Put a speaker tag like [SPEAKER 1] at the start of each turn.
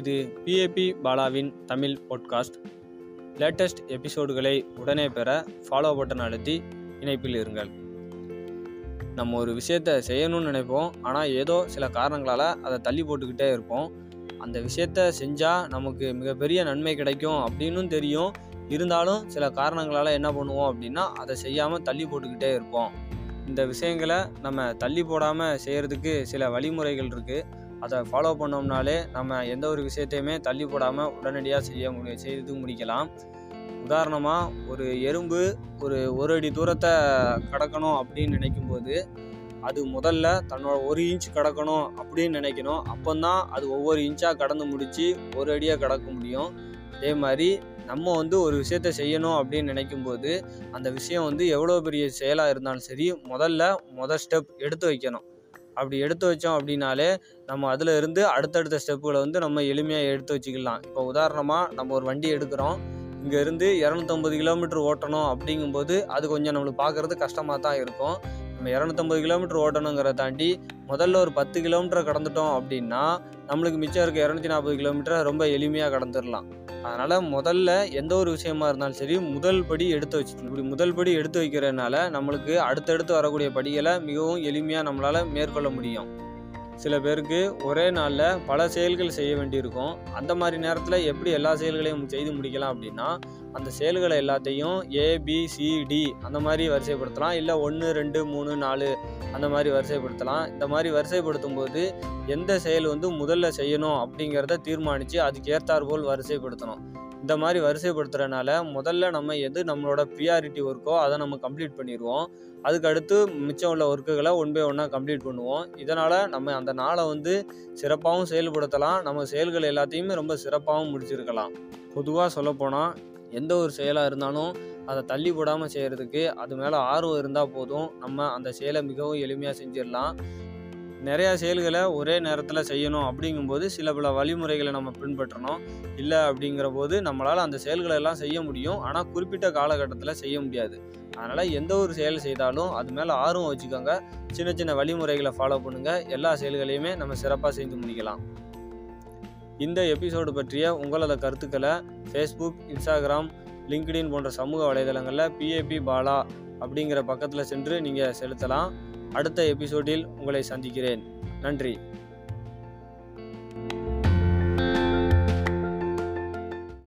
[SPEAKER 1] இது பிஏபி பாலாவின் தமிழ் பாட்காஸ்ட் லேட்டஸ்ட் எபிசோடுகளை உடனே பெற ஃபாலோ பட்டன் அழுத்தி இணைப்பில் இருங்கள். நம்ம ஒரு விஷயத்தை செய்யணும்னு நினைப்போம். ஆனால் ஏதோ சில காரணங்களால் அதை தள்ளி போட்டுக்கிட்டே இருப்போம். அந்த விஷயத்த செஞ்சால் நமக்கு மிகப்பெரிய நன்மை கிடைக்கும் அப்படின்னும் தெரியும். இருந்தாலும் சில காரணங்களால் என்ன பண்ணுவோம் அப்படின்னா அதை செய்யாமல் தள்ளி போட்டுக்கிட்டே இருப்போம். இந்த விஷயங்களை நம்ம தள்ளி போடாமல் செய்கிறதுக்கு சில வழிமுறைகள் இருக்குது அதை ஃபாலோ பண்ணோம்னாலே நம்ம எந்த ஒரு விஷயத்தையுமே தள்ளி போடாமல் உடனடியாக செய்ய முடிய செய்து முடிக்கலாம். உதாரணமாக ஒரு எறும்பு ஒரு ஒரு அடி தூரத்தை கடக்கணும் அப்படின்னு நினைக்கும்போது அது முதல்ல தன்னோட ஒரு இன்ச் கடக்கணும் அப்படின்னு நினைக்கணும். அப்போந்தான் அது ஒவ்வொரு இன்ச்சாக கடந்து முடித்து ஒரு அடியாக கடக்க முடியும். அதே மாதிரி நம்ம வந்து ஒரு விஷயத்த செய்யணும் அப்படின்னு நினைக்கும்போது அந்த விஷயம் வந்து எவ்வளோ பெரிய செயலாக இருந்தாலும் சரி முதல்ல முதல் ஸ்டெப் எடுத்து வைக்கணும். அப்படி எடுத்து வச்சோம் அப்படின்னாலே நம்ம அதில் இருந்து அடுத்தடுத்த ஸ்டெப்புகளை வந்து நம்ம எளிமையாக எடுத்து வச்சுக்கலாம். இப்போ உதாரணமாக நம்ம ஒரு வண்டி எடுக்கிறோம். இங்கேருந்து இரநூத்தம்பது கிலோமீட்டர் ஓட்டணும் அப்படிங்கும்போது அது கொஞ்சம் நம்மளுக்கு பார்க்குறது கஷ்டமாக தான் இருக்கும். நம்ம இரநூத்தம்பது கிலோமீட்டர் ஓட்டணுங்கிறத தாண்டி முதல்ல ஒரு பத்து கிலோமீட்டர் கடந்துட்டோம் அப்படின்னா நம்மளுக்கு மிச்சம் இருக்க இரநூத்தி நாற்பது கிலோமீட்டரை ரொம்ப எளிமையாக கடந்துடலாம் அதனால் முதல்ல எந்த ஒரு விஷயமா இருந்தாலும் சரி முதல் படி எடுத்து வச்சுக்கணும். இப்படி முதல் படி எடுத்து வைக்கிறதுனால நம்மளுக்கு அடுத்தடுத்து வரக்கூடிய படிகளை மிகவும் எளிமையாக நம்மளால் மேற்கொள்ள முடியும். சில பேருக்கு ஒரே நாளில் பல செயல்கள் செய்ய வேண்டியிருக்கும். அந்த மாதிரி நேரத்தில் எப்படி எல்லா செயல்களையும் செய்து முடிக்கலாம் அப்படின்னா அந்த செயல்களை எல்லாத்தையும் ஏபிசிடி அந்த மாதிரி வரிசைப்படுத்தலாம். இல்லை ஒன்று ரெண்டு மூணு நாலு அந்த மாதிரி வரிசைப்படுத்தலாம். இந்த மாதிரி வரிசைப்படுத்தும் போது எந்த செயல் வந்து முதல்ல செய்யணும் அப்படிங்கிறத தீர்மானித்து அதுக்கு ஏற்றாற்போல் வரிசைப்படுத்தணும். இந்த மாதிரி வரிசைப்படுத்துறதுனால முதல்ல நம்ம எது நம்மளோட ப்ரியாரிட்டி ஒர்க்கோ அதை நம்ம கம்ப்ளீட் பண்ணிடுவோம். அதுக்கடுத்து மிச்சம் உள்ள ஒர்க்குகளை ஒன் பை ஒன்னாக கம்ப்ளீட் பண்ணுவோம். இதனால் நம்ம அந்த நாளை வந்து சிறப்பாகவும் செயல்படுத்தலாம். நம்ம செயல்கள் எல்லாத்தையுமே ரொம்ப சிறப்பாகவும் முடிச்சிருக்கலாம். பொதுவாக சொல்லப்போனால் எந்த ஒரு செயலாக இருந்தாலும் அதை தள்ளி போடாமல் செய்கிறதுக்கு அது மேலே ஆர்வம் இருந்தால் போதும். நம்ம அந்த செயலை மிகவும் எளிமையாக செஞ்சிடலாம். நிறையா செயல்களை ஒரே நேரத்தில் செய்யணும் அப்படிங்கும்போது சில பல வழிமுறைகளை நம்ம பின்பற்றணும். இல்லை அப்படிங்கிற போது நம்மளால் அந்த செயல்களை எல்லாம் செய்ய முடியும். ஆனால் குறிப்பிட்ட காலகட்டத்தில் செய்ய முடியாது. அதனால் எந்த ஒரு செயல் செய்தாலும் அது மேலே ஆர்வம் வச்சுக்கோங்க. சின்ன சின்ன வழிமுறைகளை ஃபாலோ பண்ணுங்கள் எல்லா செயல்களையுமே நம்ம சிறப்பாக செஞ்சு முடிக்கலாம். இந்த எபிசோடு பற்றிய உங்களோட கருத்துக்களை ஃபேஸ்புக் இன்ஸ்டாகிராம் லிங்க்டின் போன்ற சமூக வலைதளங்களில் பிஏபி பாலா அப்படிங்கிற பக்கத்தில் சென்று நீங்கள் செலுத்தலாம். அடுத்த எபிசோடில் உங்களை சந்திக்கிறேன். நன்றி.